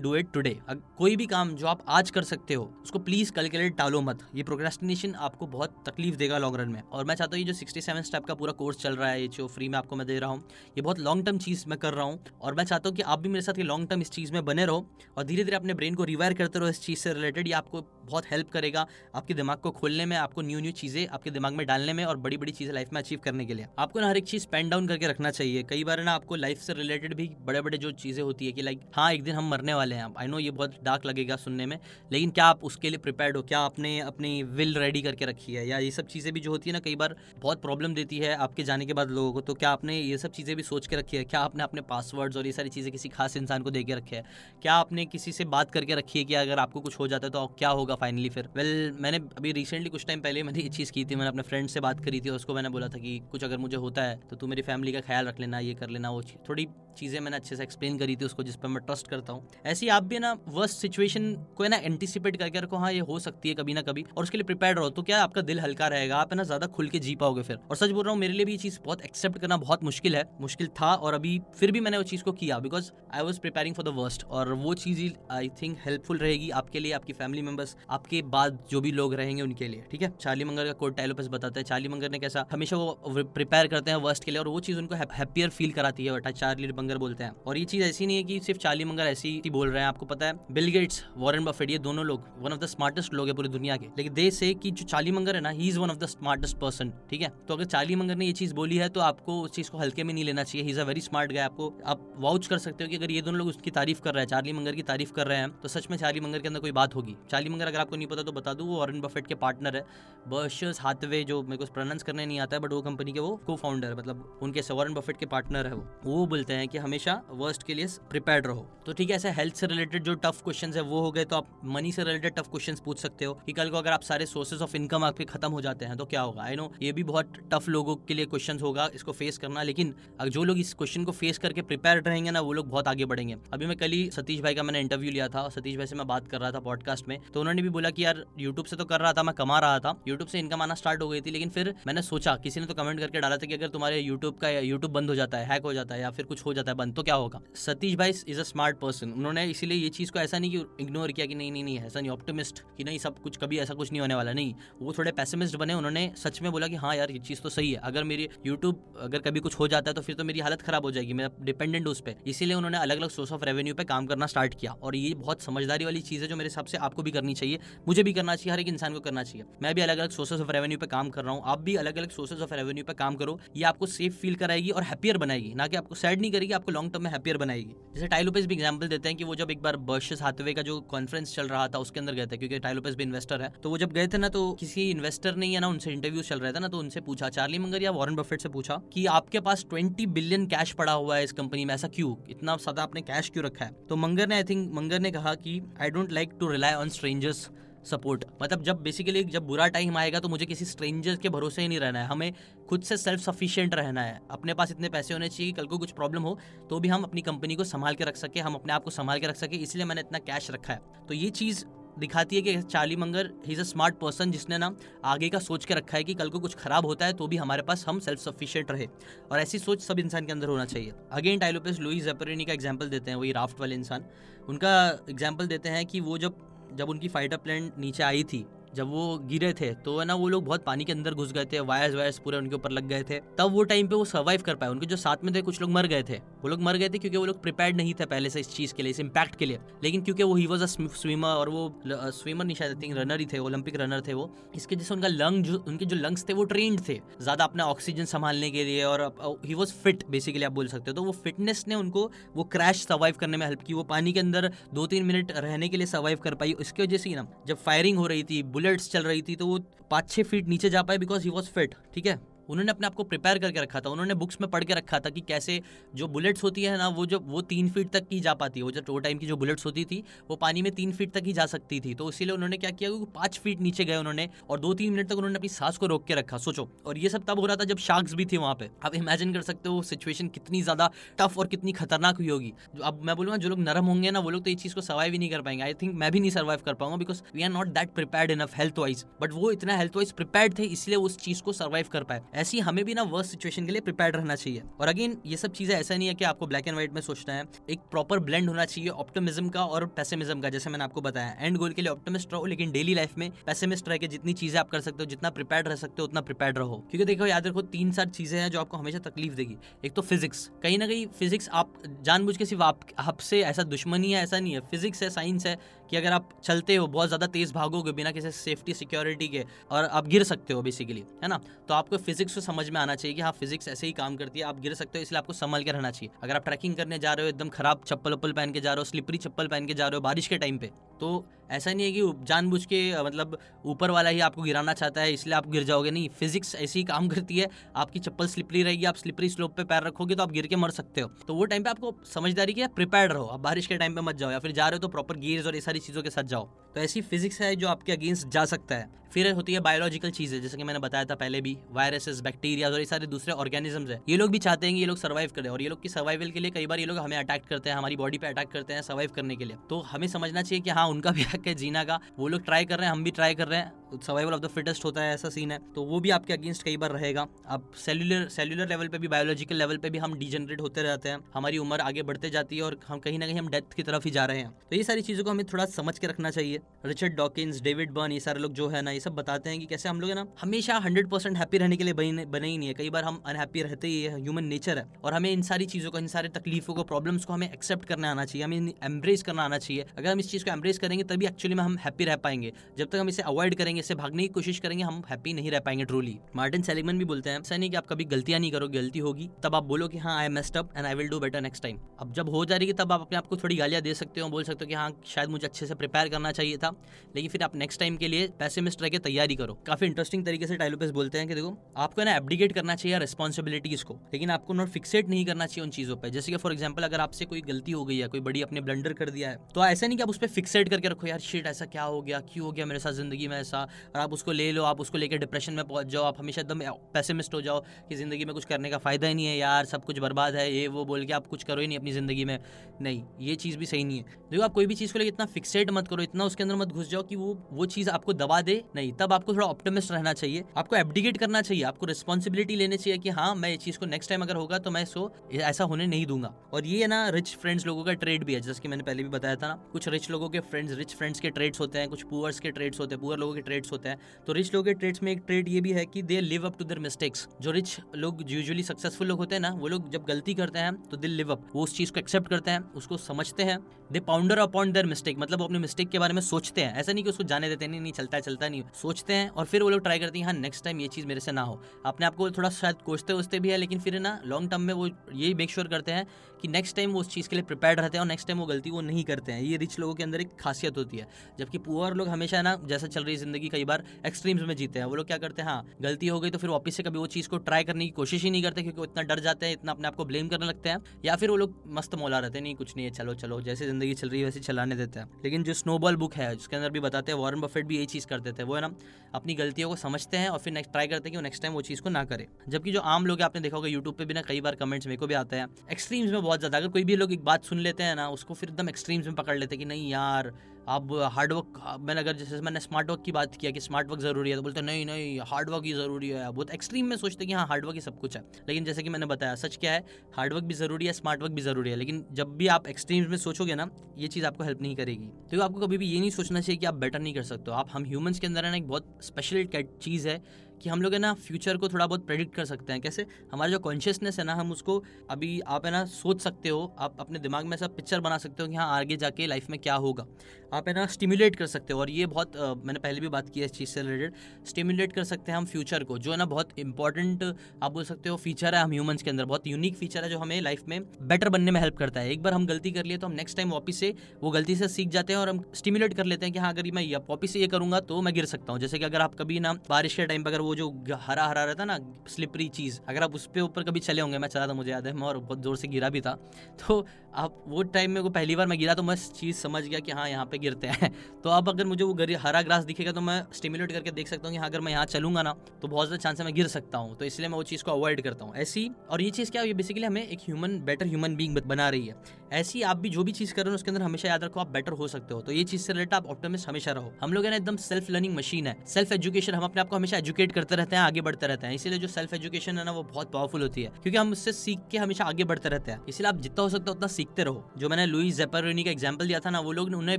do it today कोई भी काम जो आप आज कर सकते हो, उसको प्लीज़ कल के लिए टालो मत। ये प्रोक्रेस्टिनेशन आपको बहुत तकलीफ़ देगा लॉन्ग रन में। और मैं चाहता हूँ ये जो सिक्सटी सेवन स्टेप का पूरा कोर्स चल रहा है, ये जो फ्री में आपको मैं दे रहा हूँ, ये बहुत लॉन्ग टर्म चीज़ मैं कर रहा हूँ। और मैं चाहता हूँ कि आप भी मेरे साथ ये लॉन्ग टर्म इस चीज़ में बने रहो और धीरे धीरे अपने ब्रेन को रिवायर करते रहो इस चीज़ से रिलेटेड या आपको बहुत हेल्प करेगा आपके दिमाग को खोलने में, आपको न्यू न्यू चीज़ें आपके दिमाग में डालने में और बड़ी बड़ी चीज़ें लाइफ में अचीव करने के लिए। आपको ना हर एक चीज़ पेन डाउन करके रखना चाहिए। कई बार ना आपको लाइफ से रिलेटेड भी बड़े बड़े जो चीज़ें होती है कि लाइक हाँ एक दिन हम मरने वाले हैं। आई नो ये बहुत डार्क लगेगा सुनने में, लेकिन क्या आप उसके लिए प्रिपेयर्ड हो? क्या आपने अपनी विल रेडी करके रखी है? या ये सब चीज़ें भी जो होती है ना, कई बार बहुत प्रॉब्लम देती है आपके जाने के बाद लोगों को। तो क्या आपने ये सब चीज़ें भी सोच के रखी है? क्या आपने अपने पासवर्ड्स और ये सारी चीज़ें किसी खास इंसान को दे के रखे हैं? क्या आपने किसी से बात करके रखी है कि अगर आपको कुछ हो जाता है तो क्या होगा? फाइनली फिर। वेल well, मैंने अभी रिसेंटली कुछ टाइम पहले मैंने ये चीज़ की थी मैंने अपने फ्रेंड से बात करी थी और उसको मैंने बोला था कि कुछ अगर मुझे होता है तो तू मेरी फैमिली का ख्याल रख लेना ये कर लेना वो थोड़ी चीज़ें मैंने अच्छे से एक्सप्लेन करी थी उसको जिस पर मैं ट्रस्ट करता हूँ। ऐसी आप भी ना वर्स्ट सिचुएशन को है ना एंटिसिपेट करके रखो हाँ ये हो सकती है कभी ना कभी और उसके लिए प्रिपेयर रहो। तो क्या आपका दिल हल्का रहेगा? आप है ना ज़्यादा खुल के जी पाओगे फिर। और सच बोल रहा हूँ, मेरे लिए भी ये चीज़ बहुत एक्सेप्ट करना बहुत मुश्किल है। मुश्किल था और अभी फिर भी मैंने वो चीज़ को किया because I was preparing for the worst और वो चीज़ ही आई थिंक हेल्पफुल रहेगी आपके लिए, आपकी फैमिली मेंबर्स आपके बाद जो भी लोग रहेंगे उनके लिए, ठीक है? चार्ली मंगर का कोट टाइलोपस बताता है चार्ली मंगर ने कैसा हमेशा वो प्रिपेयर करते हैं वर्स्ट के लिए और वो चीज़ उनको हैप्पियर फील कराती है चार्ली मंगर बोलते हैं। और ये चीज़ ऐसी नहीं है कि सिर्फ़ चार्ली मंगर ऐसी ही बोल रहे हैं, आपको पता है। बिल गेट्स वॉरेन बफेट ये दोनों लोग वन ऑफ़ द स्मार्टेस्ट लोग है पूरी दुनिया के। लेकिन दे से कि जो चार्ली मंगर है ना he is one of the smartest person ठीक है? तो अगर चार्ली मंगर ने ये चीज़ बोली है तो आपको उस चीज़ को हल्के में नहीं लेना चाहिए। He is a very smart guy आपको, आप वाउच कर सकते हो कि अगर ये दोनों लोग उसकी तारीफ़ कर रहे हैं, चार्ली मंगर की तारीफ़ कर रहे हैं तो सच में चार्ली मंगर के अंदर कोई बात होगी। चार्ली मंगर अगर आपको नहीं पता तो बता दू, वो वॉरेन बफेट के पार्टनर है। बर्शर्स हाथवे जो मेरे को प्रोनाउंस करने नहीं आता है बट वो कंपनी के वो को फाउंडर मतलब उनके वॉरेन बफेट के पार्टनर है वो। वो बोलते हैं कि हमेशा वर्स्ट के लिए प्रिपेयर रहो। तो ठीक है, ऐसे हेल्थ से रिलेटेड जो टफ क्वेश्चन है, वो हो गए तो आप मनी से रिलेटेड टफ क्वेश्चन पूछ सकते हो कि कल को अगर आप सारे सोर्सेज ऑफ़ इनकम आपके खत्म हो जाते हैं तो क्या होगा? आई नो ये भी बहुत टफ लोगों के लिए क्वेश्चन होगा, इसको फेस करना, लेकिन जो लोग इस क्वेश्चन को फेस करके प्रिपेयर रहेंगे ना, वो लोग बहुत आगे बढ़ेंगे। अभी मैं कल ही सतीश भाई का मैंने इंटरव्यू लिया था, सतीश भाई से मैं बात कर रहा था पॉडकास्ट में तो उन्होंने भी बोला कि यार यूट्यूब से तो कर रहा था, मैं कमा रहा था यूट्यूब से इनकम आना स्टार्ट हो गई थी, लेकिन फिर मैंने सोचा, किसी ने तो कमेंट करके डाला था कि अगर तुम्हारे यूट्यूब का यूट्यूब बंद हो जाता है हैक हो जाता है, या फिर कुछ हो जाता है बंद। तो क्या होगा? सतीश भाई इज़ अ स्मार्ट पर्सन उन्होंने इसीलिए ये चीज़ को ऐसा नहीं कि इग्नोर किया कि नहीं नहीं नहीं, ऐसा नहीं। ऑप्टिमिस्ट कि नहीं, सब कुछ, कभी ऐसा कुछ नहीं होने वाला। नहीं, वो थोड़े पैसेमिस्ट बने। उन्होंने सच में बोला कि हाँ यार, ये चीज़ तो सही है। अगर मेरी यूट्यूब अगर कभी कुछ हो जाता है तो फिर तो मेरी हालत खराब हो जाएगी। मैं डिपेंडेंट उस पर इसीलिए उन्होंने अलग अलग सोर्स ऑफ़ रेवेन्यू पे काम करना स्टार्ट किया। और ये बहुत समझदारी वाली चीज़ है जो मेरे हिसाब से आपको भी करनी चाहिए। मुझे भी करना चाहिए, हर एक इंसान को करना चाहिए। मैं भी अलग अलग सोर्सेज ऑफ़ रेवेन्यू पे काम कर रहा हूँ। आप भी अलग अलग सोर्सेज ऑफ़ रेवेन्यू पे काम करो। ये आपको सेफ़ फील कराएगी और हैप्पियर बनाएगी। ना कि आपको सैड नहीं करेगी। आपको लॉन्ग टर्म में हैप्पियर बनाएगी। जैसे टाइलोपेस भी एग्ज़ाम्पल देते हैं कि वो जब एक बार बर्शस हाथवे का जो कॉन्फ्रेंस चल रहा था, उसके अंदर गए थे, क्योंकि टाइलोपेस भी इन्वेस्टर है। तो वो जब गए थे ना तो किसी इन्वेस्टर ने या ना, उनसे इंटरव्यू चल रहा था ना तो उनसे पूछा चार्ली मंगर या वॉरेन बफेट से पूछा कि आपके पास ट्वेंटी बिलियन कैश पड़ा हुआ है इस कंपनी में, ऐसा क्यों? इतना सदा आपने कैश क्यों रखा है? तो मंगर ने आई थिंक मंगर ने कहा कि I don't like to rely on strangers support. मतलब जब बेसिकली जब बुरा टाइम आएगा तो मुझे किसी स्ट्रेंजर के भरोसे ही नहीं रहना है। हमें खुद से सेल्फ सफिशिएंट रहना है। अपने पास इतने पैसे होने चाहिए कि कल को कुछ प्रॉब्लम हो तो भी हम अपनी कंपनी को संभाल के रख सके, हम अपने आप को संभाल के रख सके, इसलिए मैंने इतना कैश रखा है। तो ये चीज़ दिखाती है कि Charlie Munger he is a smart person जिसने ना आगे का सोच के रखा है कि कल को कुछ खराब होता है तो भी हमारे पास हम सेल्फ सफिशिएंट रहे। और ऐसी सोच सब इंसान के अंदर होना चाहिए। अगेन टाइलोपेस लुइस जेपरिनी का एग्ज़ाम्पल देते हैं, वही राफ्ट वाले इंसान। उनका एग्ज़ाम्पल देते हैं कि वो जब जब उनकी फाइटर प्लेन नीचे आई थी। जब वो गिरे थे तो है ना, वो लोग बहुत पानी के अंदर घुस गए थे वायर्स वायर्स पूरे उनके ऊपर लग गए थे। तब वो टाइम पे वो सर्वाइव कर पाए। उनके जो साथ में थे, कुछ लोग मर गए थे। वो लोग मर गए थे क्योंकि वो लोग प्रिपेयर नहीं थे पहले से इस चीज़ के लिए, इस इम्पैक्ट के लिए। लेकिन क्योंकि वो ही वॉज़ अ स्विमर और वो स्विमर नहीं, शायद थिंक रनर ही थे ओलंपिक रनर थे वो। इसके जैसे उनका लंग जो, उनके जो लंग्स थे, वो ट्रेंड थे। ज़्यादा अपना ऑक्सीजन संभालने के लिए और ही वॉज़ फिट बेसिकली आप बोल सकते हो। तो वो फिटनेस ने उनको, वो क्रैश सर्वाइव करने में हेल्प की। वो पानी के अंदर दो तीन मिनट रहने के लिए सर्वाइव कर पाई। उसकी वजह से ना, जब फायरिंग हो रही थी बुलेट्स चल रही थी तो वो पाँच छः फीट नीचे जा पाए बिकॉज़ ही वॉज़ फिट ठीक है? उन्होंने अपने आप को प्रिपेयर करके रखा था, उन्होंने बुक्स में पढ़ के रखा था कि कैसे जो बुलेट्स होती है ना, वो जो, वो तीन फीट तक ही जा पाती है। वो जो टो टाइम की जो बुलेट्स होती थी, वो पानी में तीन फीट तक ही जा सकती थी। तो इसीलिए उन्होंने क्या किया क्योंकि पाँच फीट नीचे गए उन्होंने और दो तीन मिनट तक उन्होंने अपनी सांस को रोक के रखा। सोचो, और ये सब तब हो रहा था जब शार्क्स भी थे वहाँ पे। आप इमेजिन कर सकते हो सिचुएशन कितनी ज़्यादा टफ और कितनी खतरनाक हुई होगी। अब मैं बोलूँगा, जो लोग नरम होंगे ना, वो लोग तो ये चीज़ को सर्वाइव ही नहीं कर पाएँगे। आई थिंक मैं भी नहीं सर्वाइव कर पाऊँगा because we are not that prepared enough health wise but वो इतना हेल्थ वाइज प्रिपेयर्ड थे, इसलिए उस चीज़ को सर्वाइव कर पाए। ऐसी हमें भी ना वर्स्ट सिचुएशन के लिए प्रिपेयर रहना चाहिए। और अगेन ये सब चीज़ें ऐसा नहीं है कि आपको ब्लैक एंड व्हाइट में सोचना है। एक प्रॉपर ब्लेंड होना चाहिए ऑप्टोमिज्म का और पैसेमिज्म का, जैसे मैंने आपको बताया। एंड गोल के लिए ऑप्टोमिस्ट रहो, लेकिन डेली लाइफ में पैसेमिस्ट रह के जितनी चीज़ें आप कर सकते हो, जितना प्रिपेयर रह सकते हो, उतना प्रिपेयर रहो। क्योंकि देखो, याद रखो, तीन चार चीज़ें हैं जो आपको हमेशा तकलीफ़ देगी। एक तो फिजिक्स कहीं ना कहीं फिजिक्स आप जानबूझ के सिर्फ़ आप आपसे ऐसा दुश्मनी है, ऐसा नहीं है। फिजिक्स है साइंस है कि अगर आप चलते हो, बहुत ज़्यादा तेज़ भागोगे बिना किसी सेफ्टी सिक्योरिटी के, और आप गिर सकते हो बेसिकली है ना? तो आपको फिजिक्स को समझ में आना चाहिए कि हाँ फिजिक्स ऐसे ही काम करती है, आप गिर सकते हो, इसलिए आपको संभल के रहना चाहिए। अगर आप ट्रैकिंग करने जा रहे हो, एकदम खराब चप्पल वप्पल पहन के जा रहे हो स्लिपरी चप्पल पहन के जा रहे हो बारिश के टाइम पे तो ऐसा नहीं है कि जानबूझ के मतलब ऊपर वाला ही आपको गिराना चाहता है, इसलिए आप गिर जाओगे। नहीं फिजिक्स ऐसी ही काम [LAUGHS] करती है। आपकी चप्पल स्लिपरी रहेगी, आप स्लिपरी स्लोप पे पैर रखोगे तो आप गिर के मर सकते हो। तो वो टाइम पे आपको समझदारी की प्रिपेयर रहो। आप बारिश के टाइम पे मत जाओ या फिर जा रहे हो तो प्रॉपर गियर्स और ये सारी चीज़ों के साथ जाओ। तो ऐसी फिजिक्स है जो आपके अगेंस्ट जा सकता है। फिर होती है बायोलॉजिकल चीज़ें, जैसे कि मैंने बताया था पहले भी वायरसेस बैक्टीरिया और ये सारे दूसरे ऑर्गेनिजम्स है। ये लोग भी चाहते हैं कि ये लोग सर्वाइव करें और ये लोग की सर्वाइवल के लिए कई बार ये लोग हमें अटैक करते हैं, हमारी बॉडी पे अटैक करते हैं सर्वाइव करने के लिए। तो हमें समझना चाहिए कि हाँ उनका भी हक है जीना का, वो लोग ट्राई कर रहे हैं, हम भी ट्राई कर रहे हैं। सर्वाइवल ऑफ़ द फिटेस्ट होता है ऐसा सीन है। तो वो भी आपके अगेंस्ट कई बार रहेगा। अब सेल्यूलर सेल्यूलर लेवल पे भी बायोलॉजिकल लेवल पे भी हम डिजेनरेट होते रहते हैं। हमारी उम्र आगे बढ़ते जाती है और हम कहीं ना कहीं हम डेथ की तरफ़ ही जा रहे हैं। तो ये सारी चीज़ों को हमें थोड़ा समझ के रखना चाहिए। रिचर्ड डॉकिंस डेविड बर्न ये सारे लोग जो है ना, ये सब बताते हैं कि कैसे हम लोग है ना, हमेशा हंड्रेड परसेंट हैप्पी रहने के लिए बने बने ही नहीं है। कई बार हम अनहैप्पी रहते ही है ह्यूमन नेचर है। और हमें इन सारी चीज़ों को, इन सारी तकलीफों को प्रॉब्लम्स को हमें एक्सेप्ट करना आना चाहिए, हमें एम्ब्रेस करना आना चाहिए। अगर हम इस चीज़ को एम्ब्रेस करेंगे, तभी एक्चुअली में हम हैप्पी रह पाएँगे। जब तक हम इसे अवॉइड करेंगे, इसे भागने की कोशिश करेंगे, हम हैप्पी नहीं रह पाएँगे ट्रूली मार्टिन सेलिगमन भी बोलते हैं, ऐसा नहीं कि आप कभी गलतियाँ नहीं करोगे, गलती होगी। तब आप बोलो कि हाँ I messed up and I will do better next time अब जब हो जाएगी तब आप अपने आप को थोड़ी गालियाँ दे सकते हो, बोल सकते हो कि हाँ शायद मुझे अच्छे से प्रिपेयर करना चाहिए था। लेकिन फिर आप नेक्स्ट टाइम के लिए पैसे मिस्ट रह के तैयारी करो। काफ़ी इंटरेस्टिंग तरीके से टाइलोपेस बोलते हैं कि देखो, आपको ना एबडिकेट करना चाहिए रिस्पॉन्सिबिलिटीज को, लेकिन आपको नॉट फिक्सेट नहीं करना चाहिए उन चीज़ों पर जैसे कि फॉर एग्ज़ाम्पल अगर आपसे कोई गलती हो गई है, कोई बड़ी अपने ब्लंडर कर दिया है तो ऐसा नहीं कि आप उस पर फिक्सेट करके रखो यार। शीट ऐसा क्या हो गया? क्यों हो गया मेरे साथ ज़िंदगी में ऐसा? और आप उसको ले लो, आप उसको लेकर डिप्रेशन में पहुँच जाओ, आप हमेशा एकदम पैसेमिस्ट हो जाओ कि ज़िंदगी में कुछ करने का फ़ायदा ही नहीं है यार, सब कुछ बर्बाद है, ये, वो, बोल के आप कुछ करो ही नहीं अपनी ज़िंदगी में। नहीं, ये चीज़ भी सही नहीं है। देखो, आप कोई भी चीज़ को लेकर इतना फिक्सेड मत करो, इतना उसके अंदर मत घुस जाओ कि वो वो चीज़ आपको दबा दे। नहीं, तब आपको थोड़ा ऑप्टमिस्ट रहना चाहिए, आपको एबडिकेट करना चाहिए, आपको रिस्पॉन्सिबिलिटी लेनी चाहिए कि हाँ मैं ये चीज़ को नेक्स्ट टाइम अगर होगा तो मैं इसको ऐसा होने नहीं दूँगा। और ये ना रिच फ्रेंड्स लोगों का ट्रेड भी है, जैसे कि मैंने पहले भी बताया था ना, कुछ रिच लोगों के फ्रेंड्स रिच फ्रेंड्स के ट्रेड्स होते हैं, कुछ पुअर्स के ट्रेड्स होते हैं पुअर लोगों के ट्रेड्स होते हैं। तो रिच लोगों के ट्रेड्स में एक ट्रेड ये भी है कि they live up to their mistakes जो रिच लोग यूजुअली सक्सेसफुल लोग होते हैं ना, वो लोग जब गलती करते हैं तो दिल लिव अप वो उस चीज़ को एक्सेप्ट करते हैं, उसको समझते हैं। They ponder upon their mistake मतलब वो अपने मिस्टेक के बारे में सोचते हैं। ऐसा नहीं कि उसको जाने देते नहीं नहीं, चलता चलता नहीं। सोचते हैं और फिर वो लोग ट्राई करते हैं हाँ नेक्स्ट टाइम ये चीज़ मेरे से ना हो। अपने आपको थोड़ा शायद कोचते वोचते भी है, लेकिन फिर ना लॉन्ग टर्म में वो यही मेक श्योर करते हैं कि नेक्स्ट टाइम वो उस चीज़ के लिए प्रिपेयर रहते हैं और नेक्स्ट टाइम वो गलती वो नहीं करते हैं। ये रिच लोगों के अंदर एक खासियत होती है। जबकि पुअर लोग हमेशा ना, जैसा चल रही ज़िंदगी, कई बार एक्सट्रीम्स में जीते हैं। वो लोग क्या करते हैं हाँ गलती हो गई तो फिर वापस से कभी वो चीज़ को ट्राई करने की कोशिश ही नहीं करते क्योंकि इतना डर जाते हैं, इतना अपने आप को ब्लेम करने लगते हैं। या फिर वो लोग मस्त मौला रहते हैं, नहीं, कुछ नहीं है, चलो चलो, जैसे ज़िंदगी चल रही है, वैसे चलाने देते हैं। लेकिन जो स्नोबॉल बुक है जिसके अंदर भी बताते हैं वॉरन बफेट भी यही चीज़ करते थे वो है ना, अपनी गलतियों को समझते हैं और फिर नेक्स्ट ट्राई करते हैं कि नेक्स्ट टाइम वो चीज़ को ना करे। जबकि जो आम लोग आपने देखा होगा यूट्यूब पे भी ना, कई बार कमेंट्स मेरे को भी आते हैं। एक्सट्रीम्स में बहुत ज़्यादा, अगर कोई भी लोग एक बात सुन लेते हैं ना, उसको फिर एकदम एक्सट्रीम्स में पकड़ लेते हैं कि, नहीं यार आप हार्ड वर्क मैंने अगर जैसे मैंने स्मार्ट वर्क की बात किया कि स्मार्ट वर्क ज़रूरी है तो बोलते नहीं नहीं हार्ड वर्क ही ज़रूरी है। बहुत एक्सट्रीम में सोचते कि हाँ हार्ड वर्क ही सब कुछ है। लेकिन जैसे कि मैंने बताया, सच क्या है हार्ड वर्क भी ज़रूरी है स्मार्ट वर्क भी ज़रूरी है। लेकिन जब भी आप एक्सट्रीम में सोचोगे ना, ये चीज़ आपको हेल्प नहीं करेगी। तो आपको कभी भी ये नहीं सोचना चाहिए कि आप बेटर नहीं कर सकते आप, हम ह्यूमन्स के अंदर है ना, एक बहुत स्पेशल चीज़ है कि हम लोग है ना फ्यूचर को थोड़ा बहुत प्रेडिक्ट कर सकते हैं। कैसे? हमारा जो कॉन्शियसनेस है ना हम उसको अभी आप है ना सोच सकते हो। आप अपने दिमाग में ऐसा पिक्चर बना सकते हो कि हाँ आगे जाके लाइफ में क्या होगा। आप है ना स्टिमुलेट कर सकते हो। और ये बहुत आ, मैंने पहले भी बात की है इस चीज़ से रिलेटेड स्टिमुलेट कर सकते हैं हम फ्यूचर को जो है ना बहुत इंपॉर्टेंट आप बोल सकते हो फीचर है हम ह्यूमंस के अंदर। बहुत यूनिक फीचर है जो हमें लाइफ में बेटर बनने में हेल्प करता है। एक बार हम गलती कर लिए तो हम नेक्स्ट टाइम वापस से वो गलती से सीख जाते हैं और हम स्टिमुलेट कर लेते हैं कि हाँ अगर मैं वापस से ये करूँगा तो मैं गिर सकता हूँ। जैसे कि अगर आप कभी ना बारिश के टाइम पर अगर वो जो हरा हरा रहता ना स्लिपरी चीज़, अगर आप उस पर ऊपर कभी चले होंगे, मैं चला था, मुझे याद है, मैं और बहुत ज़ोर से गिरा भी था तो आप वो टाइम में को पहली बार मैं गिरा तो मैं चीज़ समझ गया कि हाँ यहाँ पे गिरते हैं। [LAUGHS] तो अब अगर मुझे वो हरा ग्रास दिखेगा तो मैं स्टिमुलेट करके देख सकता हूँ कि हाँ अगर मैं यहाँ चलूँगा ना तो बहुत ज़्यादा चांस है मैं गिर सकता हूँ। तो इसलिए मैं वो चीज़ को अवॉइड करता हूँ। ऐसी, और ये चीज़ क्या है बेसिकली हमें एक ह्यूमन बेटर ह्यूमन बींग बना रही है। ऐसी आप भी जो भी चीज़ कर रहे हो, उसके अंदर हमेशा याद रखो, आप बेटर हो सकते हो। तो ये चीज़ से रिलेटेड आप ऑप्टोमिस्ट हमेशा रहो। हम लोग है ना, एकदम सेल्फ लर्निंग मशीन है। सेल्फ एजुकेशन हम अपने आप को हमेशा एजुकेट करते रहते हैं, आगे बढ़ते रहते हैं। इसलिए जो सेल्फ एजुकेशन है ना, वो बहुत पावरफुल होती है। क्योंकि हम उससे सीख के हमेशा आगे बढ़ते रहते हैं। इसलिए आप जितना हो सकता है, उतना सीखते रहो। जो मैंने लुई जेपरोनी का एग्ज़ाम्पल दिया था ना, वो लोग उन्हें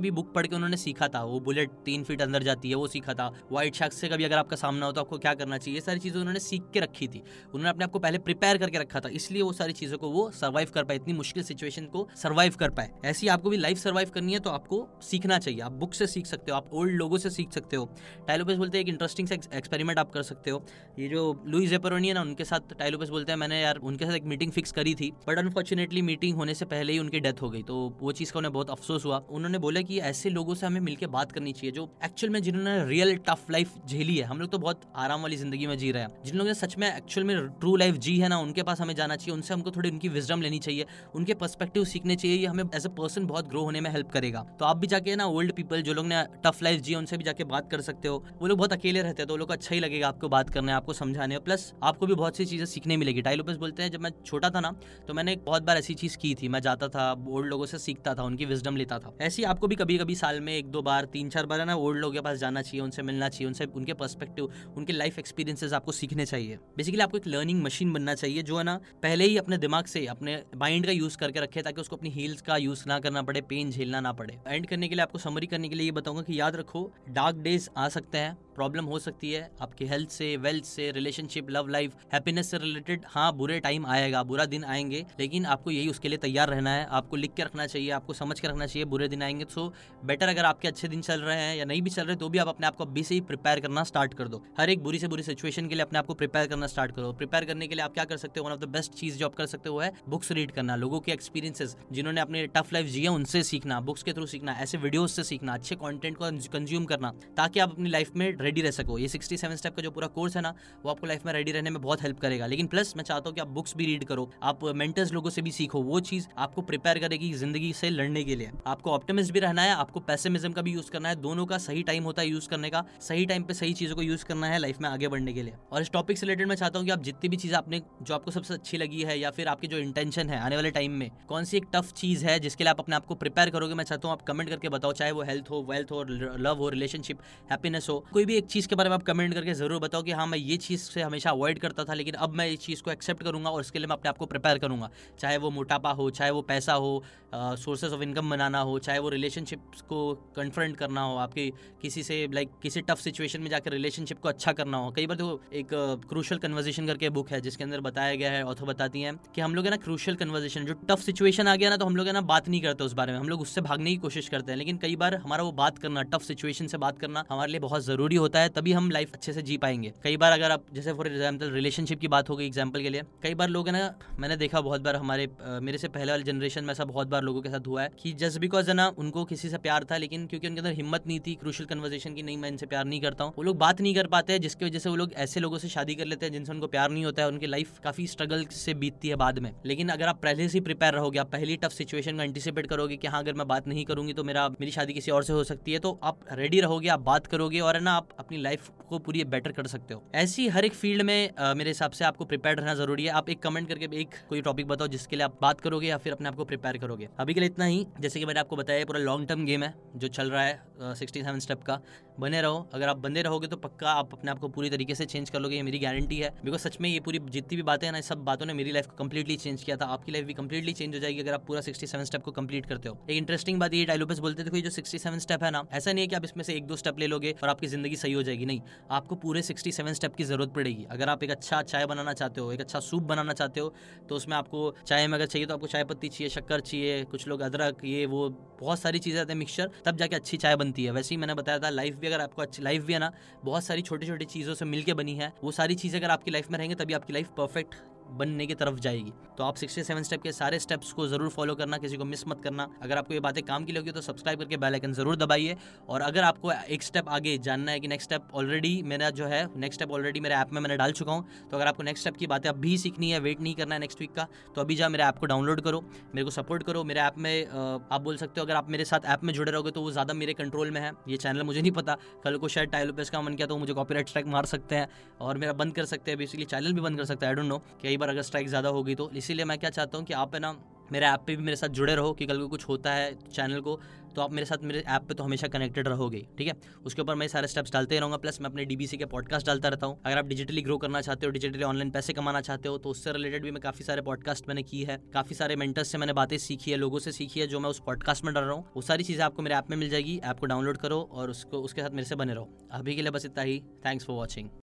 भी बुक पढ़ के उन्होंने सीखा था। वो बुलेट तीन फीट अंदर जाती है, वो सीखा था। व्हाइट शख्स से कभी अगर आपका सामना हो तो आपको क्या करना चाहिए? ये सारी चीज़ें उन्होंने सीख के रखी थी। उन्होंने अपने आपको पहले प्रिपेयर करके रखा था। इसलिए वो सारी चीज़ों को वो सर्वाइव कर पाए, इतनी मुश्किल सिचुएशन को सर्वाइव कर पाए। ऐसी आपको भी लाइफ सर्वाइव करनी है तो आपको सीखना चाहिए। आप बुक से सीख सकते हो, आप ओल्ड लोगों से सीख सकते हो। टाइलोपेस बोलते हैं, एक इंटरेस्टिंग से एक्सपेरिमेंट आप कर सकते हो। ये जो लुई जेपरोनी है ना, उनके साथ टाइलोपेस बोलते हैं। मैंने यार उनके साथ एक मीटिंग फिक्स करी थी बट अनफॉर्चुनेटली मीटिंग होने से पहले ही उनकी डेथ हो गई। तो वो चीज़ का उन्हें बहुत अफसोस हुआ। उन्होंने बोला कि ऐसे लोगों से हमें मिलकर बात करनी चाहिए, जो एक्चुअल में जिन्होंने रियल टफ लाइफ झेली है। हम लोग तो बहुत आराम वाली ज़िंदगी में जी रहे हैं। जिन लोगों ने सच में एक्चुअल में ट्रू लाइफ जी है ना, उनके पास हमें जाना चाहिए। उनसे हमको थोड़ी उनकी विजडम लेनी चाहिए। उनके पर्सपेक्टिव सीखने चाहिए। ये हमें एज अ पर्सन बहुत ग्रो होने में हेल्प करेगा। तो आप भी जाके ना ओल्ड पीपल जो लोग ने टफ लाइफ जी उनसे भी जाके बात कर सकते हो। वो लोग बहुत अकेले रहते हैं तो वो लोग अच्छा ही लगेगा। आपको बात करने आपको समझाने प्लस आपको भी बहुत सी चीज़ें सीखने मिलेगी। टाइलोपस बोलते हैं, जब मैं छोटा था ना तो मैंने बहुत बार ऐसी चीज़ की थी। मैं जाता था ओल्ड लोगों से सीखता था, उनकी विजडम लेता था। ऐसी आपको भी कभी कभी साल में एक दो बार, तीन चार बार है ना ओल्ड लोगों के पास जाना चाहिए, उनसे मिलना चाहिए, उनसे उनके पर्सपेक्टिव उनके लाइफ एक्सपीरियंसेस आपको सीखने चाहिए। बेसिकली आपको एक लर्निंग मशीन बनना चाहिए, जो है ना, पहले ही अपने दिमाग से, अपने माइंड का यूज़ करके रखे, ताकि उसको अपनी हील्स का यूज़ ना करना पड़े पेन झेलना ना पड़े। एंड करने के लिए आपको समरी करने के लिए ये बताऊँगा कि याद रखो डार्क डेज़ आ सकते हैं प्रॉब्लम हो सकती है, आपके हेल्थ से वेल्थ से रिलेशनशिप लव लाइफ हैप्पीनेस से रिलेटेड हाँ बुरे टाइम आएगा, बुरा दिन आएँगे, लेकिन आपको यही उसके लिए तैयार रहना है, आपको लिख के रखना चाहिए, आपको समझ के रखना चाहिए, बुरे दिन आएँगे सो बेटर अगर आपके अच्छे दिन चल रहे हैं या नहीं भी चल रहे तो भी आप अपने आप को अभी से ही प्रिपेयर करना स्टार्ट कर दो। हर एक बुरी से बुरी सिचुएशन के लिए अपने आपको प्रिपेयर करना स्टार्ट करो। प्रिपेयर करने के लिए आप क्या कर सकते हो? वन ऑफ़ द बेस्ट चीज़ जो आप कर सकते हो है बुक्स रीड करना, लोगों के एक्सपीरियंसेस जिन्होंने अपने टफ लाइफ जिया उनसे सीखना बुक्स के थ्रू सीखना, ऐसे वीडियोज़ से सीखना, अच्छे कॉन्टेंट को कंज्यूम करना, ताकि आप अपनी लाइफ में रेडी रह सको। ये सिक्सटी सेवन स्टेप का जो पूरा कोर्स है ना, वो आपको लाइफ में रेडी रहने में बहुत हेल्प करेगा। लेकिन प्लस मैं चाहता हूँ कि आप बुक्स भी रीड करो, आप मेंटर्स लोगों से भी सीखो। वो चीज़ आपको प्रिपेयर करेगी ज़िंदगी से लड़ने के लिए। आपको ऑप्टिमिस्ट भी रहना है, आपको पैसेमिज्म का भी यूज़ करना है। दोनों का सही टाइम होता है यूज़ करने का। सही टाइम पे सही चीज़ों को यूज़ करना है लाइफ में आगे बढ़ने के लिए। और इस टॉपिक से रिलेटेड मैं चाहता हूँ कि आप जितनी भी चीज़ आपने, जो आपको सबसे अच्छी लगी है या फिर आपकी जो इंटेंशन है आने वाले टाइम में, कौन सी एक टफ चीज़ है जिसके लिए आप अपने आपको प्रिपेयर करोगे, मैं चाहता हूँ आप कमेंट करके बताओ, चाहे वो हेल्थ हो वेल्थ हो लव हो रिलेशनशिप हैप्पीनेस हो, कोई भी एक चीज़ के बारे में आप कमेंट करके ज़रूर बताओ कि हाँ मैं ये चीज़ से हमेशा अवॉइड करता था, लेकिन अब मैं इस चीज़ को एक्सेप्ट करूँगा और इसके लिए मैं अपने आप को प्रिपेयर करूँगा। चाहे वो मोटापा हो, चाहे वो पैसा हो सोर्सेज ऑफ़ इनकम बनाना हो, चाहे वो रिलेशनशिप को कन्फ्रंट करना हो, आपके किसी से, लाइक, किसी टफ सिचुएशन में जाकर रिलेशनशिप को अच्छा करना हो। कई बार तो एक क्रूशल कन्वर्जेशन करके बुक है, जिसके अंदर बताया गया है, ऑथर बताती हैं कि हम लोग है ना, क्रूशल कन्वर्जेशन जो टफ सिचुएशन आ गया ना तो हम लोग है ना, बात नहीं करते उस बारे में। हम लोग उससे भागने की कोशिश करते हैं, लेकिन कई बार हमारा वो बात करना, टफ सिचुएशन से बात करना हमारे लिए बहुत ज़रूरी होता है, तभी हम लाइफ अच्छे से जी पाएँगे। कई बार अगर आप, जैसे फॉर एग्ज़ाम्पल रिलेशनशिप की बात हो गई एग्ज़ाम्पल के लिए, कई बार लोग है ना, मैंने देखा बहुत बार हमारे मेरे से पहले वाले जनरेशन में ऐसा बहुत बार लोगों के साथ हुआ है कि जस्ट बिकॉज़ है ना, उनको किसी से प्यार था, लेकिन क्योंकि उनके अंदर हिम्मत नहीं थी क्रूशल कन्वर्सेशन की, नहीं, मैं इनसे प्यार नहीं करता हूँ, वो लोग बात नहीं कर पाते हैं, जिसकी वजह से वो लोग ऐसे लोगों से शादी कर लेते हैं, जिनसे उनको प्यार नहीं होता है उनकी लाइफ काफ़ी स्ट्रगल से बीतती है बाद में। लेकिन अगर आप पहले से प्रिपेयर रहोगे, आप पहली टफ सिचुएशन को एंटिसिपेट करोगे कि हाँ अगर मैं बात नहीं करूँगी तो मेरा, मेरी शादी किसी और से हो सकती है तो आप रेडी रहोगे, आप बात करोगे, और है ना, आप अपनी लाइफ को पूरी बेटर कर सकते हो। ऐसी हर एक फ़ील्ड में आ, मेरे हिसाब से आपको प्रिपेयर रहना ज़रूरी है। आप एक कमेंट करके एक कोई टॉपिक बताओ जिसके लिए आप बात करोगे या फिर अपने आप को प्रिपेयर करोगे। अभी के लिए इतना ही। जैसे कि मैंने आपको बताया पूरा लॉन्ग टर्म गेम है जो चल रहा है सिक्सटी सेवन स्टेप का। बने रहो। अगर आप बने रहोगे तो पक्का आप अपने आप को पूरी तरीके से चेंज कर लोगे ये मेरी गारंटी है। बिकॉज़ सच में ये पूरी जितनी भी बातें हैं ना सब बातों ने मेरी लाइफ को कंप्लीटली चेंज किया था। आपकी लाइफ भी कंप्लीटली चेंज हो जाएगी अगर आप पूरा सिक्सटी सेवन स्टेप को कंप्लीट करते हो। एक इंटरेस्टिंग बात ये डायलोपस बोलते थे जो सिक्सटी सेवन स्टेप है ना ऐसा नहीं है कि आप इसमें से एक दो स्टेप ले लोगे और आपकी ज़िंदगी सही हो जाएगी नहीं। आपको पूरे सिक्सटी सेवन स्टेप की ज़रूरत पड़ेगी। अगर आप एक अच्छा चाय बनाना चाहते हो, एक अच्छा सूप बनाना चाहते हो तो उसमें आपको चाय में अगर चाहिए तो आपको चाय पत्ती चाहिए, शक्कर चाहिए, कुछ लोग अदरक, ये, वो, बहुत सारी चीज़ें आते हैं मिक्सचर तब जाके अच्छी चाय बनती है। वैसे ही मैंने बताया था लाइफ भी अगर आपको अच्छी लाइफ भी है ना, बहुत सारी छोटी छोटी चीज़ों से मिलकर बनी है, वो सारी चीज़ें अगर आपकी लाइफ में रहेंगे, तभी आपकी लाइफ परफेक्ट बनने की तरफ़ जाएगी। तो आप सिक्सटी सेवन स्टेप के सारे स्टेप्स को ज़रूर फॉलो करना, किसी को मिस मत करना। अगर आपको ये बातें काम की लगी तो सब्सक्राइब करके बेल आइकन ज़रूर दबाइए। और अगर आपको एक स्टेप आगे जानना है कि नेक्स्ट स्टेप ऑलरेडी मेरा जो है नेक्स्ट स्टेप ऑलरेडी मेरे ऐप में मैंने डाल चुका हूँ। तो अगर आपको नेक्स्ट स्टेप की बातें अभी सीखनी है वेट नहीं करना है नेक्स्ट वीक का तो अभी जा मेरे ऐप को डाउनलोड करो, मेरे को सपोर्ट करो। मेरे ऐप में आप बोल सकते हो, अगर आप मेरे साथ ऐप में जुड़े रहोगे तो वो ज़्यादा मेरे कंट्रोल में है। ये चैनल मुझे नहीं पता। कल को शायद टाइल का मन किया तो मुझे कॉपी स्ट्राइक मार सकते हैं। और मेरा बंद कर सकते हैं बेसिकली चैनल भी बंद कर सकते हैं आई डोंट नो कई बार अगर स्ट्राइक ज़्यादा होगी तो। इसीलिए मैं क्या चाहता हूँ कि आप है ना, मेरे ऐप पे भी मेरे साथ जुड़े रहो कि कल को कुछ होता है चैनल को तो आप मेरे साथ मेरे ऐप पे तो हमेशा कनेक्टेड रहोगे, ठीक है? उसके ऊपर मैं सारे स्टेप्स डालते रहूँगा प्लस मैं अपने डीबीसी के पॉडकास्ट डालता रहता हूँ। अगर आप डिजिटली ग्रो करना चाहते हो डिजिटली ऑनलाइन पैसे कमाना चाहते हो तो उससे रिलेटेड भी मैं काफ़ी सारे पॉडकास्ट मैंने की है, काफ़ी सारे मेंटर्स से मैंने बातें सीखी है, लोगों से सीखी है, जो मैं उस पॉडकास्ट में डाल रहा हूँ। वो सारी चीज़ें आपको मेरे ऐप में मिल जाएगी ऐप को डाउनलोड करो और उसको, उसके साथ मेरे से बने रहो। अभी के लिए बस इतना ही। Thanks for watching